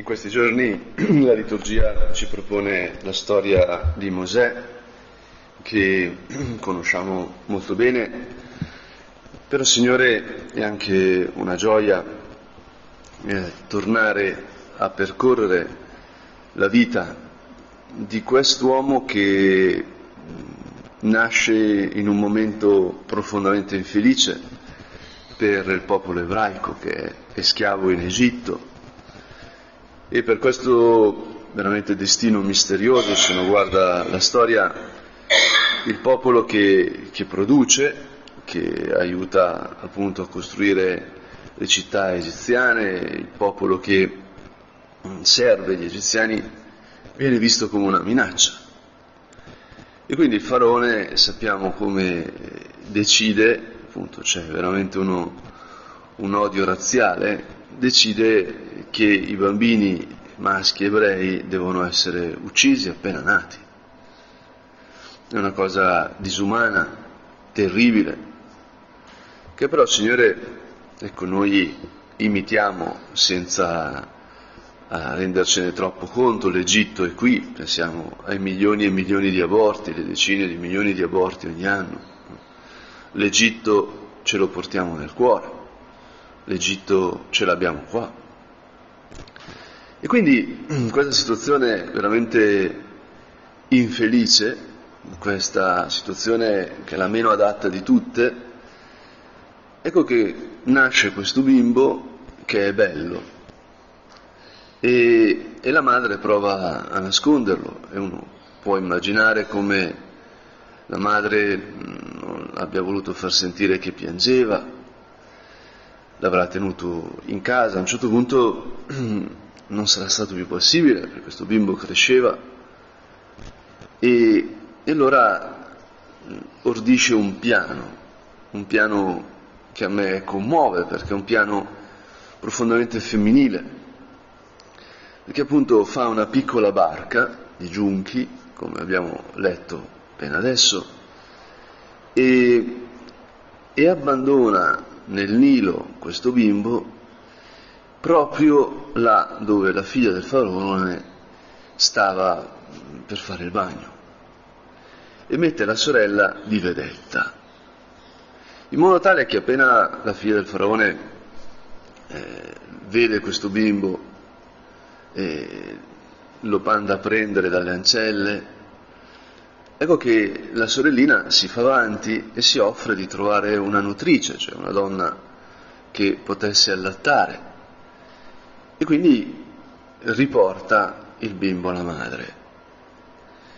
In questi giorni la liturgia ci propone la storia di Mosè, che conosciamo molto bene, però Signore è anche una gioia eh, tornare a percorrere la vita di quest'uomo che nasce in un momento profondamente infelice per il popolo ebraico che è schiavo in Egitto e per questo veramente destino misterioso, se uno guarda la storia, il popolo che, che produce, che aiuta appunto a costruire le città egiziane, il popolo che serve gli egiziani, viene visto come una minaccia. E quindi il faraone sappiamo come decide, appunto c'è veramente uno, un odio razziale, decide che i bambini maschi ebrei devono essere uccisi appena nati. È una cosa disumana, terribile, che però, Signore, ecco, noi imitiamo senza rendercene troppo conto, l'Egitto è qui, pensiamo ai milioni e milioni di aborti, le decine di milioni di aborti ogni anno. L'Egitto ce lo portiamo nel cuore, l'Egitto ce l'abbiamo qua. E quindi questa situazione veramente infelice, questa situazione che è la meno adatta di tutte, ecco che nasce questo bimbo che è bello. E, e la madre prova a nasconderlo. E uno può immaginare come la madre non abbia voluto far sentire che piangeva, l'avrà tenuto in casa, a un certo punto non sarà stato più possibile perché questo bimbo cresceva. E, e allora ordisce un piano, un piano che a me commuove perché è un piano profondamente femminile, perché appunto fa una piccola barca di giunchi, come abbiamo letto appena adesso, e, e abbandona nel Nilo questo bimbo proprio là dove la figlia del faraone stava per fare il bagno. E mette la sorella di vedetta, in modo tale che appena la figlia del faraone eh, vede questo bimbo e lo manda a prendere dalle ancelle, ecco che la sorellina si fa avanti e si offre di trovare una nutrice, cioè una donna che potesse allattare. E quindi riporta il bimbo alla madre,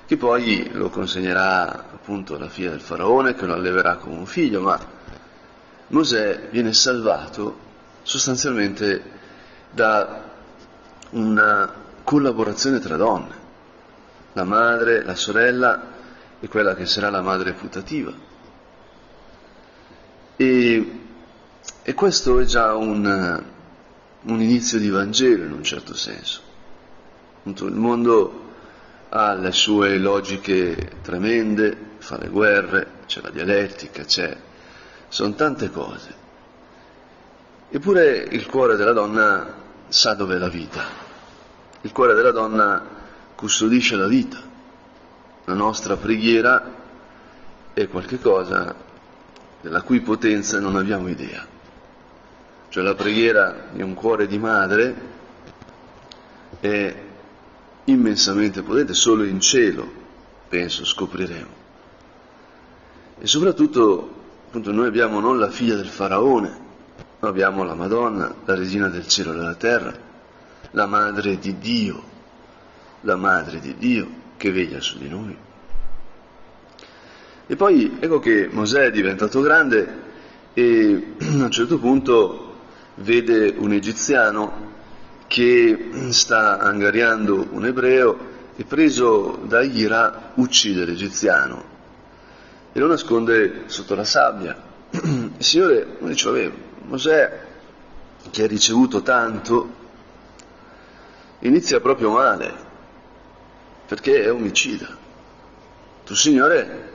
che poi lo consegnerà appunto alla figlia del faraone che lo alleverà come un figlio, ma Mosè viene salvato sostanzialmente da una collaborazione tra donne, la madre, la sorella e quella che sarà la madre putativa. E, e questo è già un, un inizio di Vangelo in un certo senso. Il mondo ha le sue logiche tremende, fa le guerre, c'è la dialettica, c'è... sono tante cose. Eppure il cuore della donna sa dov'è la vita. Il cuore della donna custodisce la vita. La nostra preghiera è qualcosa della cui potenza non abbiamo idea cioè la preghiera di un cuore di madre, è immensamente potente, solo in cielo, penso, scopriremo. E soprattutto, appunto, noi abbiamo non la figlia del faraone, ma abbiamo la Madonna, la regina del cielo e della terra, la madre di Dio, la madre di Dio che veglia su di noi. E poi ecco che Mosè è diventato grande e a un certo punto vede un egiziano che sta angariando un ebreo e preso da ira uccide l'egiziano e lo nasconde sotto la sabbia. Il Signore dice, vabbè, Mosè che ha ricevuto tanto inizia proprio male perché è omicida. Tu Signore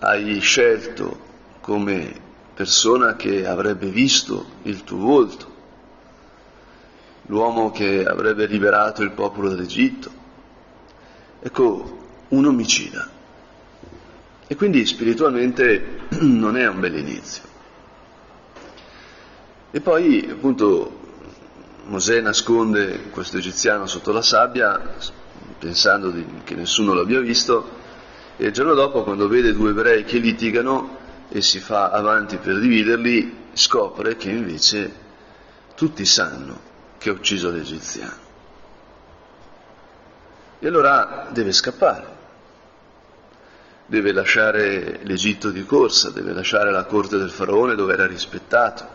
hai scelto come persona che avrebbe visto il tuo volto. l'uomo che avrebbe liberato il popolo dall'Egitto. Ecco, un omicida. E quindi spiritualmente non è un bel inizio. E poi appunto Mosè nasconde questo egiziano sotto la sabbia pensando di, che nessuno l'abbia visto e il giorno dopo quando vede due ebrei che litigano e si fa avanti per dividerli scopre che invece tutti sanno che ha ucciso l'egiziano. E allora deve scappare, deve lasciare l'Egitto di corsa, deve lasciare la corte del faraone dove era rispettato,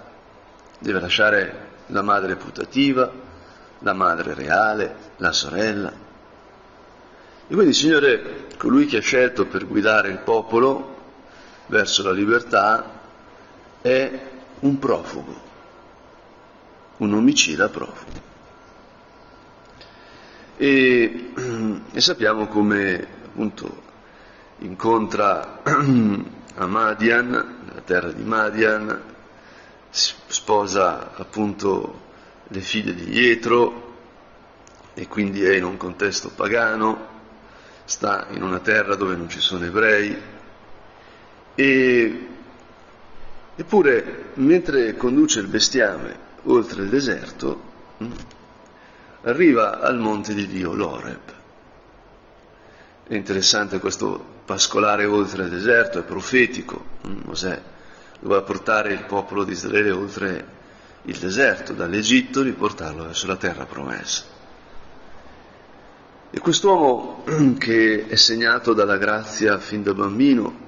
deve lasciare la madre putativa, la madre reale, la sorella. E quindi, Signore, colui che ha scelto per guidare il popolo verso la libertà è un profugo un omicida profugo. E, e sappiamo come appunto incontra a Madian, nella terra di Madian, sposa appunto le figlie di Ietro e quindi è in un contesto pagano, sta in una terra dove non ci sono ebrei e, eppure mentre conduce il bestiame oltre il deserto, mm, arriva al monte di Dio, l'Oreb. È interessante questo pascolare oltre il deserto, è profetico. Mm, Mosè doveva portare il popolo di Israele oltre il deserto, dall'Egitto, riportarlo verso la terra promessa. E quest'uomo che è segnato dalla grazia fin da bambino,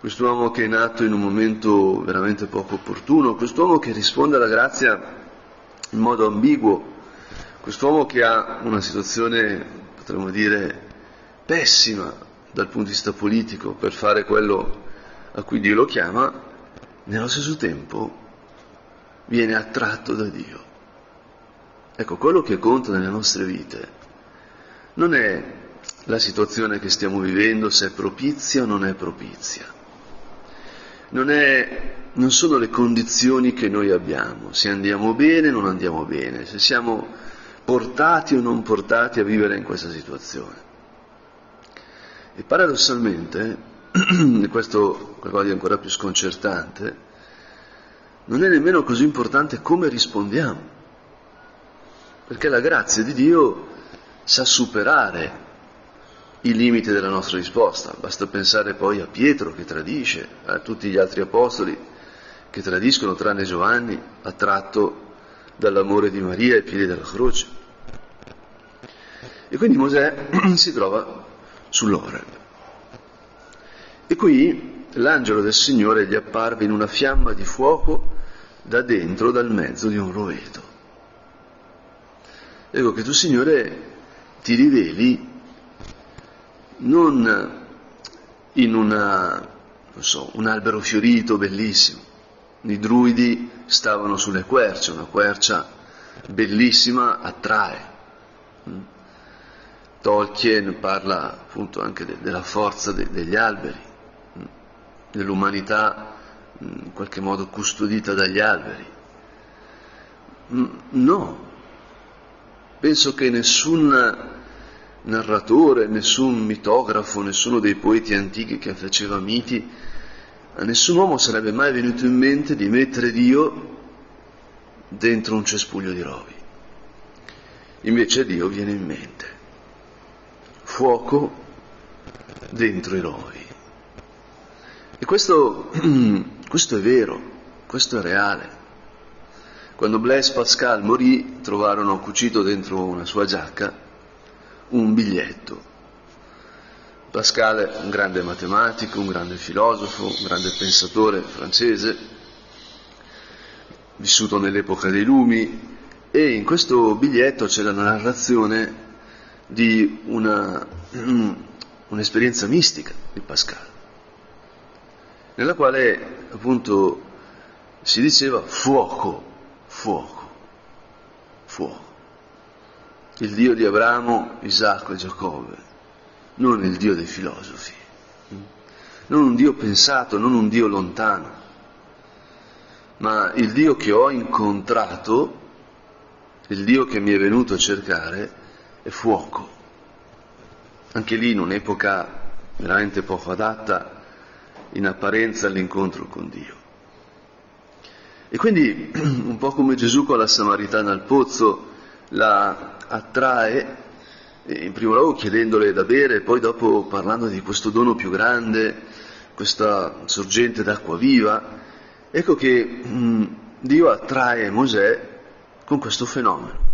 quest'uomo che è nato in un momento veramente poco opportuno, quest'uomo che risponde alla grazia in modo ambiguo, quest'uomo che ha una situazione, potremmo dire, pessima dal punto di vista politico per fare quello a cui Dio lo chiama, nello stesso tempo viene attratto da Dio. Ecco, quello che conta nelle nostre vite non è la situazione che stiamo vivendo, se è propizia o non è propizia. Non, è, non sono le condizioni che noi abbiamo, se andiamo bene o non andiamo bene, se siamo portati o non portati a vivere in questa situazione. E paradossalmente, e questo qualcosa di ancora più sconcertante, non è nemmeno così importante come rispondiamo, perché la grazia di Dio sa superare i limiti della nostra risposta. Basta pensare poi a Pietro che tradisce, a tutti gli altri apostoli che tradiscono, tranne Giovanni, attratto dall'amore di Maria ai piedi della croce. E quindi Mosè si trova sull'Oreb. E qui l'angelo del Signore gli apparve in una fiamma di fuoco da dentro, dal mezzo di un roveto. Ecco che tu, Signore, ti riveli non in una, so, un albero fiorito bellissimo. I druidi stavano sulle querce, una quercia bellissima attrae. Tolkien parla appunto anche de- della forza de- degli alberi, dell'umanità in qualche modo custodita dagli alberi. No, penso che nessun narratore, nessun mitografo, nessuno dei poeti antichi che faceva miti, a nessun uomo sarebbe mai venuto in mente di mettere Dio dentro un cespuglio di rovi. Invece Dio viene in mente fuoco dentro i rovi. E questo, questo è vero, questo è reale. Quando Blaise Pascal morì, trovarono cucito dentro una sua giacca un biglietto. Pascal un grande matematico, un grande filosofo, un grande pensatore francese, vissuto nell'epoca dei lumi, e in questo biglietto c'è la narrazione di una, un'esperienza mistica di Pascal, nella quale appunto si diceva fuoco, fuoco, fuoco il Dio di Abramo, Isacco e Giacobbe, non il Dio dei filosofi, non un Dio pensato, non un Dio lontano, ma il Dio che ho incontrato il Dio che mi è venuto a cercare è fuoco. Anche lì in un'epoca veramente poco adatta in apparenza all'incontro con Dio. E quindi, un po' come Gesù con la Samaritana al pozzo, la attrae, in primo luogo chiedendole da bere, e poi dopo parlando di questo dono più grande, questa sorgente d'acqua viva. Ecco che mh, Dio attrae Mosè con questo fenomeno.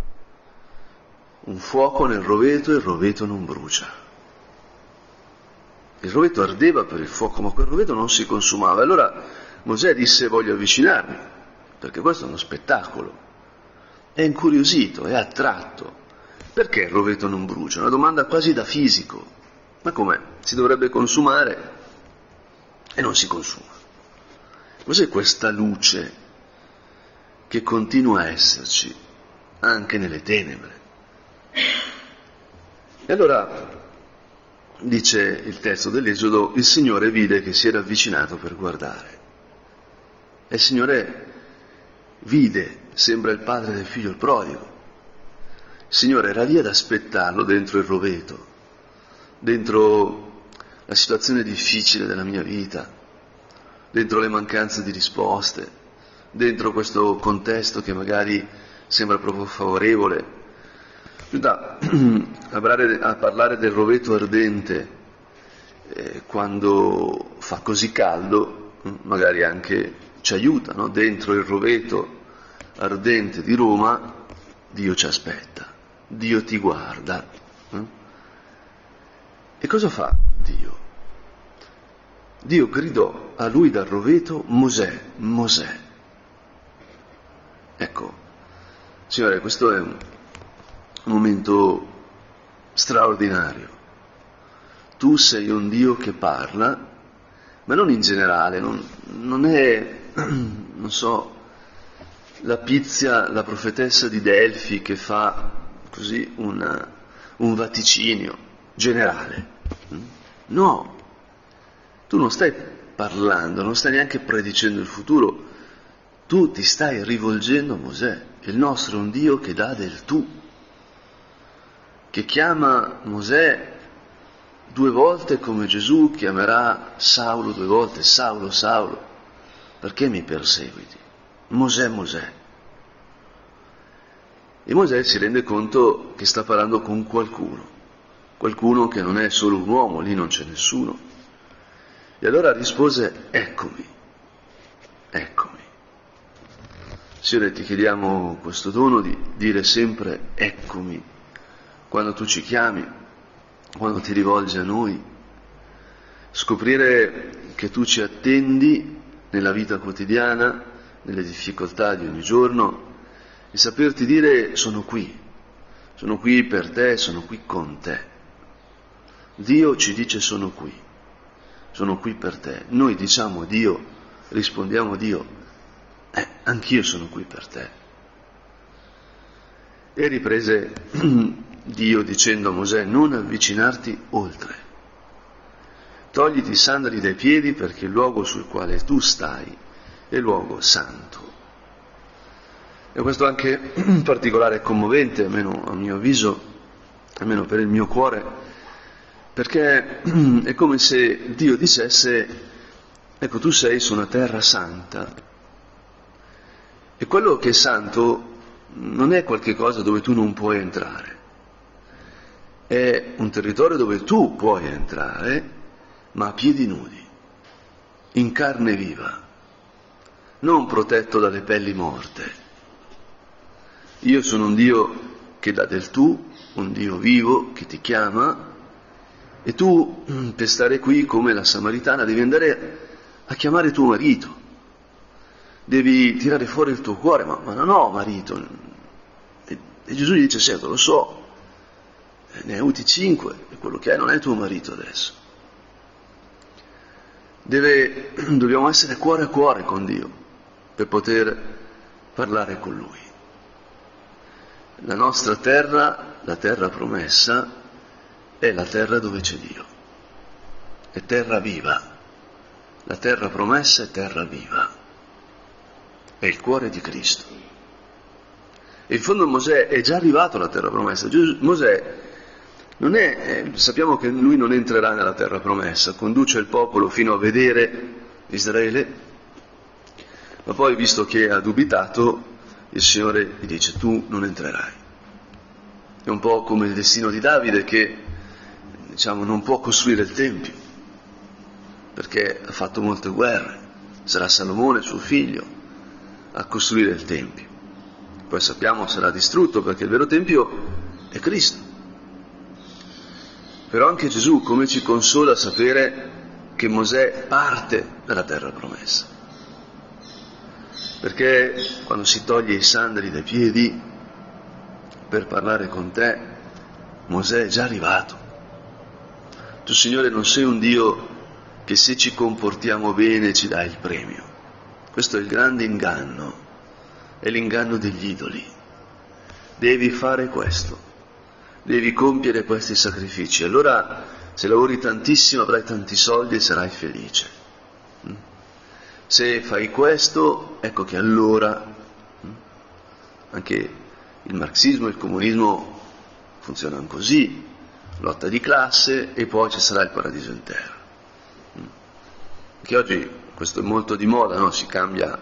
Un fuoco nel roveto e il roveto non brucia. Il roveto ardeva per il fuoco, ma quel roveto non si consumava. Allora Mosè disse voglio avvicinarmi, perché questo è uno spettacolo. È incuriosito, è attratto. Perché il roveto non brucia? Una domanda quasi da fisico. Ma com'è? Si dovrebbe consumare e non si consuma. Cos'è questa luce che continua a esserci anche nelle tenebre? E allora dice il testo dell'Esodo, il Signore vide che si era avvicinato per guardare. E il Signore vide, sembra il padre del figlio il prodigo. Il Signore era lì ad aspettarlo dentro il roveto, dentro la situazione difficile della mia vita, dentro le mancanze di risposte, dentro questo contesto che magari sembra proprio favorevole, da a parlare del roveto ardente eh, quando fa così caldo, magari anche ci aiuta, no? dentro il roveto ardente di Roma, Dio ci aspetta, Dio ti guarda. Eh? E cosa fa Dio? Dio gridò a lui dal roveto Mosè, Mosè. Ecco, Signore, questo è un, momento straordinario. Tu sei un Dio che parla, ma non in generale, non, non è, non so, la Pizia, la profetessa di Delfi che fa così una, un vaticinio generale. No, tu non stai parlando, non stai neanche predicendo il futuro, tu ti stai rivolgendo a Mosè. Il nostro è un Dio che dà del tu che chiama Mosè due volte come Gesù chiamerà Saulo due volte, Saulo, Saulo, perché mi perseguiti? Mosè, Mosè. E Mosè si rende conto che sta parlando con qualcuno, qualcuno che non è solo un uomo, lì non c'è nessuno. E allora rispose, eccomi, eccomi. Signore, ti chiediamo questo dono di dire sempre eccomi quando tu ci chiami, quando ti rivolgi a noi, scoprire che tu ci attendi nella vita quotidiana, nelle difficoltà di ogni giorno e saperti dire sono qui, sono qui per te, sono qui con te. Dio ci dice sono qui, sono qui per te. Noi diciamo Dio, rispondiamo Dio, eh, anch'io sono qui per te. E riprese Dio dicendo a Mosè non avvicinarti oltre. Togliti i sandali dai piedi perché il luogo sul quale tu stai è luogo santo. E questo anche in particolare è commovente, almeno a mio avviso, almeno per il mio cuore, perché è come se Dio dicesse, ecco tu sei su una terra santa e quello che è santo non è qualche cosa dove tu non puoi entrare. È un territorio dove tu puoi entrare, ma a piedi nudi, in carne viva, non protetto dalle pelli morte. Io sono un Dio che dà del tu, un Dio vivo che ti chiama e tu mm, per stare qui come la Samaritana devi andare a chiamare tuo marito, devi tirare fuori il tuo cuore, ma, ma non ho marito. E, e Gesù gli dice, certo, lo so, ne hai avuti cinque e quello che hai non è tuo marito adesso. Deve, dobbiamo essere cuore a cuore con Dio per poter parlare con Lui. La nostra terra, la terra promessa, è la terra dove c'è Dio. È terra viva. La terra promessa è terra viva. È il cuore di Cristo. E in fondo Mosè è già arrivato alla terra promessa. Mosè è, eh, sappiamo che lui non entrerà nella terra promessa, conduce il popolo fino a vedere Israele, ma poi visto che ha dubitato, il Signore gli dice tu non entrerai. È un po' come il destino di Davide che diciamo, non può costruire il Tempio, perché ha fatto molte guerre, sarà Salomone, suo figlio, a costruire il Tempio. Poi sappiamo sarà distrutto perché il vero Tempio è Cristo. Però anche Gesù come ci consola sapere che Mosè parte dalla terra promessa. Perché quando si toglie i sandali dai piedi per parlare con te, Mosè è già arrivato. Tu Signore non sei un Dio che se ci comportiamo bene ci dà il premio. Questo è il grande inganno, è l'inganno degli idoli. Devi fare questo devi compiere questi sacrifici. Allora se lavori tantissimo avrai tanti soldi e sarai felice. Se fai questo, ecco che allora mm, anche il marxismo e il comunismo funzionano così, lotta di classe e poi ci sarà il paradiso in terra. Mm? Che oggi questo è molto di moda, no? si cambia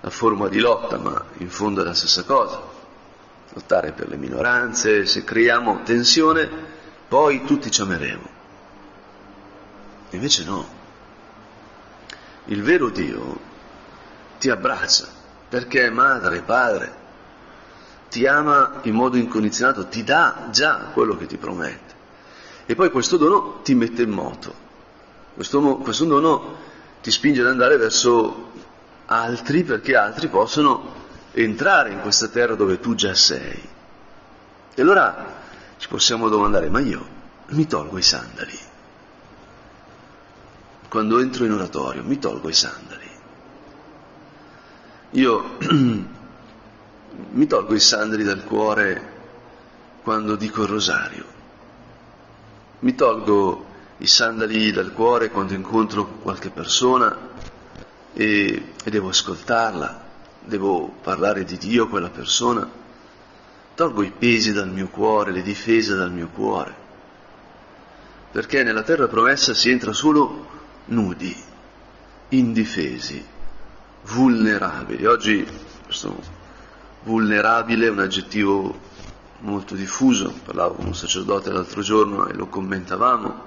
la forma di lotta, ma in fondo è la stessa cosa lottare per le minoranze, se creiamo tensione, poi tutti ci ameremo. Invece no. Il vero Dio ti abbraccia perché è madre, padre, ti ama in modo incondizionato, ti dà già quello che ti promette. E poi questo dono ti mette in moto. Questo, questo dono ti spinge ad andare verso altri perché altri possono entrare in questa terra dove tu già sei. E allora ci possiamo domandare, ma io mi tolgo i sandali. Quando entro in oratorio mi tolgo i sandali. Io mi tolgo i sandali dal cuore quando dico il rosario. Mi tolgo i sandali dal cuore quando incontro qualche persona e, e devo ascoltarla devo parlare di Dio a quella persona, tolgo i pesi dal mio cuore, le difese dal mio cuore, perché nella terra promessa si entra solo nudi, indifesi, vulnerabili. Oggi questo vulnerabile è un aggettivo molto diffuso, parlavo con un sacerdote l'altro giorno e lo commentavamo,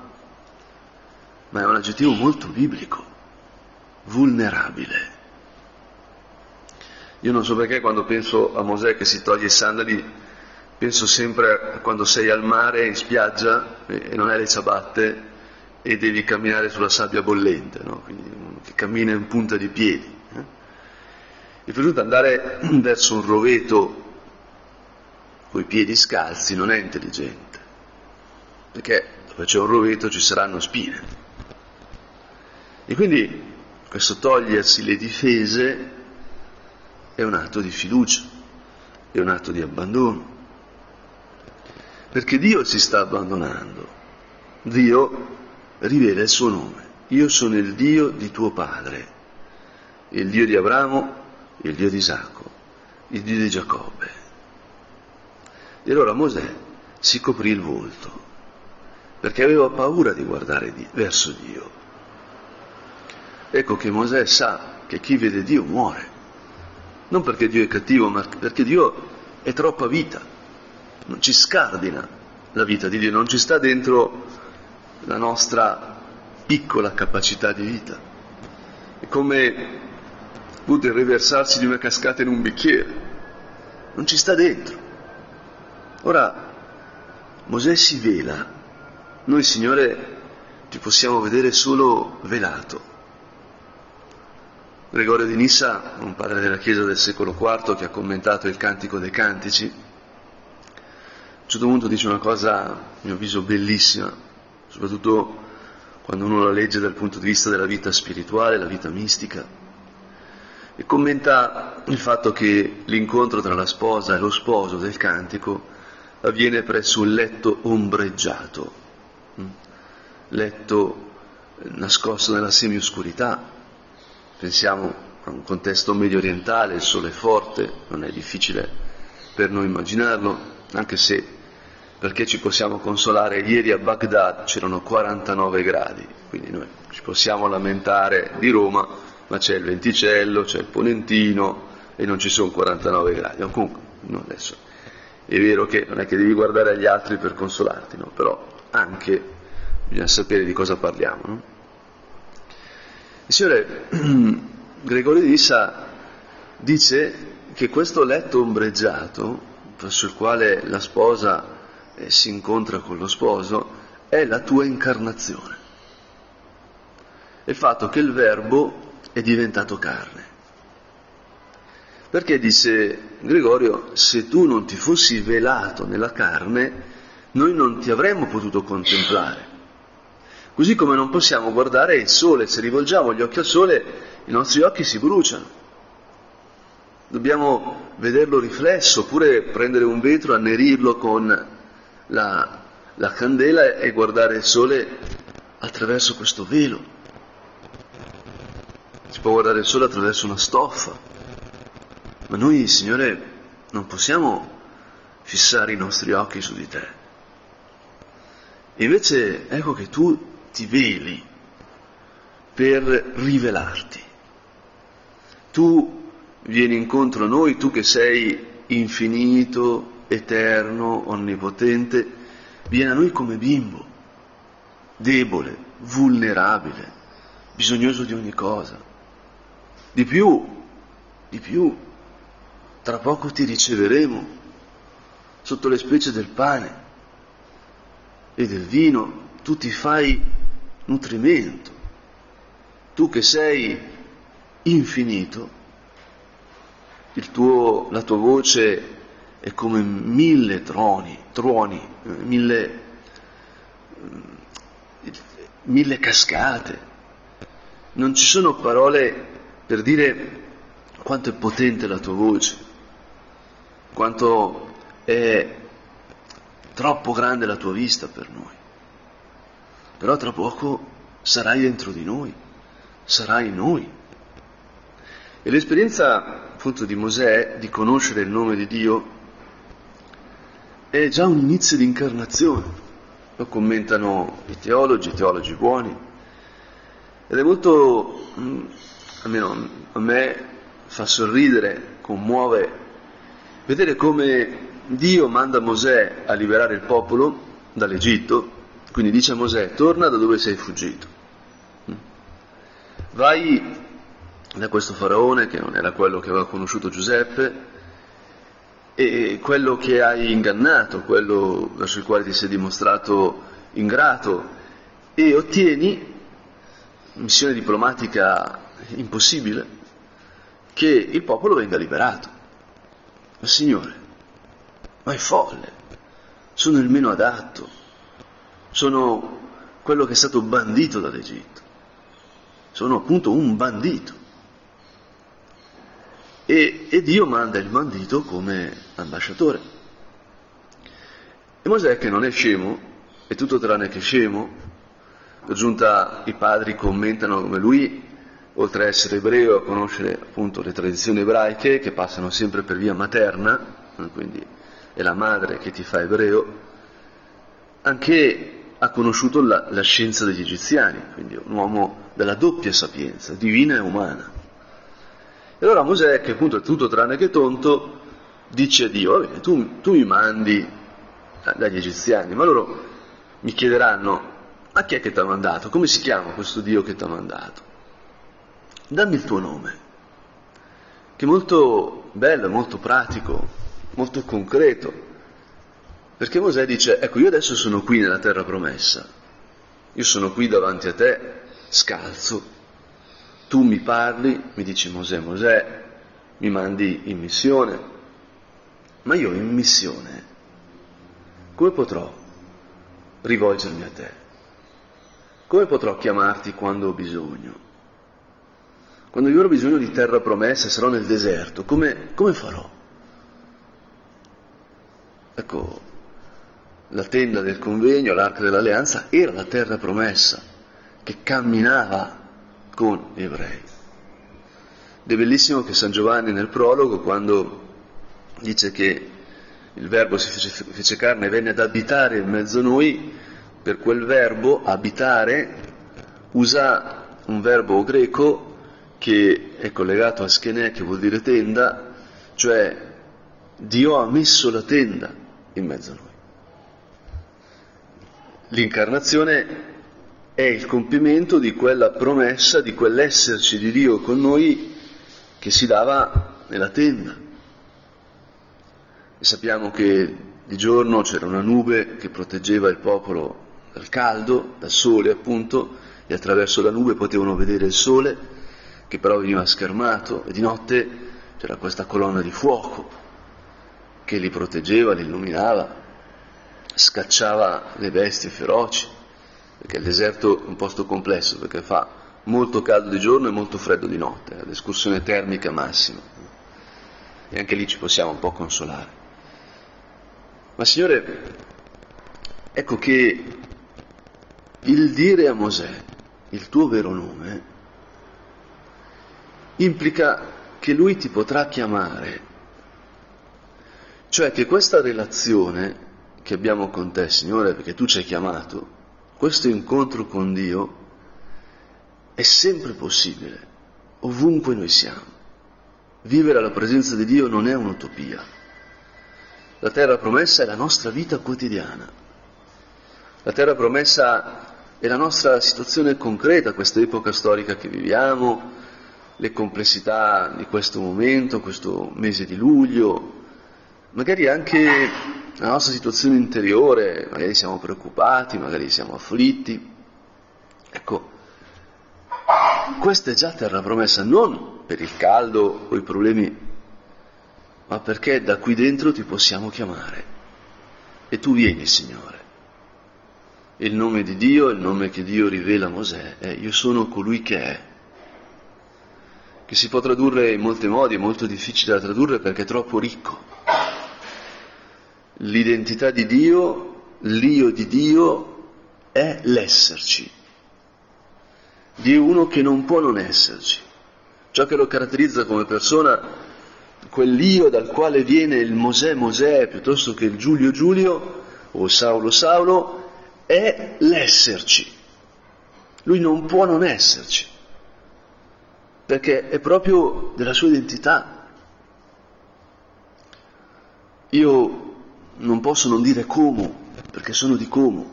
ma è un aggettivo molto biblico, vulnerabile. Io non so perché quando penso a Mosè che si toglie i sandali, penso sempre a quando sei al mare, in spiaggia, e non hai le ciabatte e devi camminare sulla sabbia bollente, no? quindi che cammina in punta di piedi. Eh? E per andare verso un roveto con i piedi scalzi non è intelligente, perché dove c'è un roveto ci saranno spine. E quindi questo togliersi le difese è un atto di fiducia, è un atto di abbandono. Perché Dio si sta abbandonando. Dio rivela il suo nome. Io sono il Dio di tuo padre, il Dio di Abramo, il Dio di Isacco, il Dio di Giacobbe. E allora Mosè si coprì il volto perché aveva paura di guardare verso Dio. Ecco che Mosè sa che chi vede Dio muore. Non perché Dio è cattivo, ma perché Dio è troppa vita, non ci scardina la vita di Dio, non ci sta dentro la nostra piccola capacità di vita. È come il riversarsi di una cascata in un bicchiere, non ci sta dentro. Ora, Mosè si vela, noi Signore ti possiamo vedere solo velato. Gregorio di Nissa, un padre della Chiesa del secolo IV che ha commentato il Cantico dei Cantici, a un certo punto dice una cosa, a mio avviso, bellissima, soprattutto quando uno la legge dal punto di vista della vita spirituale, la vita mistica, e commenta il fatto che l'incontro tra la sposa e lo sposo del cantico avviene presso un letto ombreggiato, mm? letto nascosto nella semioscurità, Pensiamo a un contesto medio orientale, il sole è forte, non è difficile per non immaginarlo, anche se perché ci possiamo consolare, ieri a Baghdad c'erano 49 gradi, quindi noi ci possiamo lamentare di Roma, ma c'è il venticello, c'è il ponentino e non ci sono 49 gradi. Comunque, no, adesso è vero che non è che devi guardare agli altri per consolarti, no? però anche bisogna sapere di cosa parliamo. No? Il Signore Gregorio di Issa dice che questo letto ombreggiato, il quale la sposa eh, si incontra con lo sposo, è la tua incarnazione. Il fatto che il verbo è diventato carne. Perché disse Gregorio, se tu non ti fossi velato nella carne, noi non ti avremmo potuto contemplare. Così come non possiamo guardare il sole, se rivolgiamo gli occhi al sole, i nostri occhi si bruciano. Dobbiamo vederlo riflesso, oppure prendere un vetro, annerirlo con la, la candela e guardare il sole attraverso questo velo. Si può guardare il sole attraverso una stoffa. Ma noi, Signore, non possiamo fissare i nostri occhi su di te. Invece ecco che tu ti veli per rivelarti. Tu vieni incontro a noi, tu che sei infinito, eterno, onnipotente, vieni a noi come bimbo, debole, vulnerabile, bisognoso di ogni cosa. Di più, di più, tra poco ti riceveremo sotto le specie del pane e del vino, tu ti fai nutrimento, tu che sei infinito, tuo, la tua voce è come mille troni, truoni, mille, mille cascate, non ci sono parole per dire quanto è potente la tua voce quanto è troppo grande la tua vista per noi. Però tra poco sarai dentro di noi, sarai noi. E l'esperienza appunto di Mosè di conoscere il nome di Dio è già un inizio di incarnazione, lo commentano i teologi, i teologi buoni, ed è molto, mm, almeno a me fa sorridere, commuove vedere come Dio manda Mosè a liberare il popolo dall'Egitto, quindi dice a Mosè torna da dove sei fuggito, vai da questo faraone che non era quello che aveva conosciuto Giuseppe e quello che hai ingannato, quello verso il quale ti sei dimostrato ingrato e ottieni, missione diplomatica impossibile, che il popolo venga liberato. Ma Signore, ma è folle, sono il meno adatto, sono quello che è stato bandito dall'Egitto, sono appunto un bandito. E, e Dio manda il bandito come ambasciatore. E Mosè che non è scemo, è tutto tranne che scemo, giunta i padri commentano come lui oltre a essere ebreo, a conoscere appunto le tradizioni ebraiche che passano sempre per via materna, quindi è la madre che ti fa ebreo, anche ha conosciuto la, la scienza degli egiziani, quindi un uomo della doppia sapienza, divina e umana. E allora Mosè, che appunto è tutto tranne che tonto, dice a Dio, bene, tu, tu mi mandi dagli egiziani, ma loro mi chiederanno, a chi è che ti ha mandato? Come si chiama questo Dio che ti ha mandato? dammi il tuo nome, che è molto bello, molto pratico, molto concreto, perché Mosè dice, ecco io adesso sono qui nella terra promessa, io sono qui davanti a te, scalzo, tu mi parli, mi dici Mosè, Mosè, mi mandi in missione, ma io in missione, come potrò rivolgermi a te? Come potrò chiamarti quando ho bisogno? Quando io avrò bisogno di terra promessa e sarò nel deserto, come, come farò? Ecco, la tenda del convegno, l'arca dell'alleanza, era la terra promessa che camminava con gli ebrei. Ed è bellissimo che San Giovanni nel prologo, quando dice che il verbo si fece, fece carne e venne ad abitare in mezzo a noi, per quel verbo abitare usa un verbo greco che è collegato a schenè, che vuol dire tenda, cioè Dio ha messo la tenda in mezzo a noi. L'incarnazione è il compimento di quella promessa, di quell'esserci di Dio con noi che si dava nella tenda. E sappiamo che di giorno c'era una nube che proteggeva il popolo dal caldo, dal sole appunto, e attraverso la nube potevano vedere il sole, che però veniva schermato, e di notte c'era questa colonna di fuoco che li proteggeva, li illuminava, scacciava le bestie feroci, perché il deserto è un posto complesso, perché fa molto caldo di giorno e molto freddo di notte, l'escursione termica massima. E anche lì ci possiamo un po' consolare. Ma Signore, ecco che il dire a Mosè il tuo vero nome implica che lui ti potrà chiamare. Cioè che questa relazione che abbiamo con te, Signore, perché tu ci hai chiamato, questo incontro con Dio è sempre possibile, ovunque noi siamo. Vivere alla presenza di Dio non è un'utopia. La terra promessa è la nostra vita quotidiana. La terra promessa è la nostra situazione concreta, questa epoca storica che viviamo, le complessità di questo momento, questo mese di luglio, magari anche la nostra situazione interiore, magari siamo preoccupati, magari siamo afflitti. Ecco, questa è già terra promessa, non per il caldo o i problemi, ma perché da qui dentro ti possiamo chiamare. E tu vieni, Signore. Il nome di Dio, il nome che Dio rivela a Mosè è io sono colui che è che si può tradurre in molti modi, è molto difficile da tradurre perché è troppo ricco. L'identità di Dio, l'io di Dio è l'esserci. Dio è uno che non può non esserci. Ciò che lo caratterizza come persona, quell'io dal quale viene il Mosè Mosè piuttosto che il Giulio Giulio o Saulo Saulo, è l'esserci. Lui non può non esserci perché è proprio della sua identità. Io non posso non dire Como, perché sono di Como,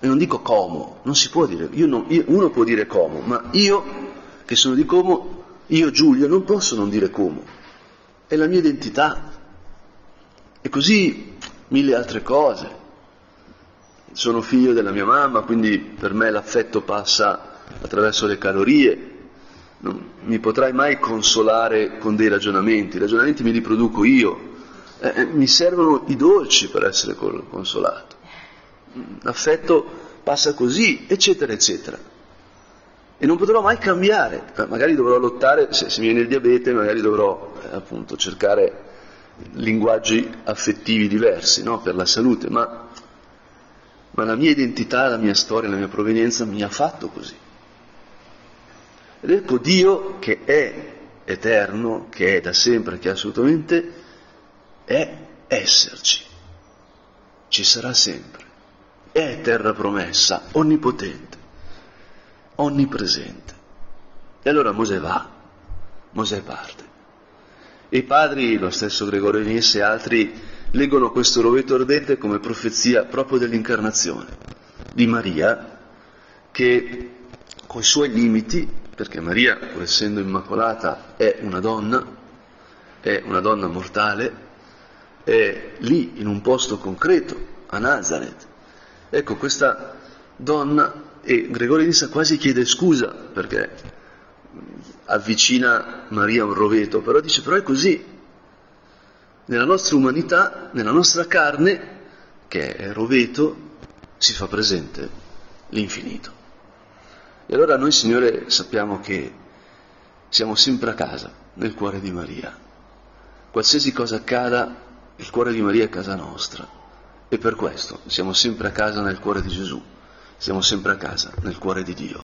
e non dico Como, non si può dire, non, io, uno può dire Como, ma io che sono di Como, io Giulio, non posso non dire Como, è la mia identità. E così mille altre cose. Sono figlio della mia mamma, quindi per me l'affetto passa attraverso le calorie, non mi potrai mai consolare con dei ragionamenti, i ragionamenti me li produco io, eh, eh mi servono i dolci per essere consolato. L'affetto passa così, eccetera, eccetera. E non potrò mai cambiare, magari dovrò lottare, se, se mi viene il diabete, magari dovrò eh, appunto cercare linguaggi affettivi diversi no? per la salute, ma, ma la mia identità, la mia storia, la mia provenienza mi ha fatto così. Ed ecco Dio che è eterno, che è da sempre, che assolutamente è esserci, ci sarà sempre, è terra promessa, onnipotente, onnipresente. E allora Mosè va, Mosè parte. I padri, lo stesso Gregorio Nisse e altri, leggono questo rovetto ardente come profezia proprio dell'incarnazione di Maria, che con i suoi limiti perché Maria, pur essendo immacolata, è una donna, è una donna mortale, è lì in un posto concreto, a Nazareth. Ecco, questa donna, e Gregorio Nissa quasi chiede scusa perché avvicina Maria a un roveto, però dice, però è così. Nella nostra umanità, nella nostra carne, che è roveto, si fa presente l'infinito. E allora noi, Signore, sappiamo che siamo sempre a casa, nel cuore di Maria. Qualsiasi cosa accada, il cuore di Maria è casa nostra. E per questo siamo sempre a casa nel cuore di Gesù, siamo sempre a casa nel cuore di Dio.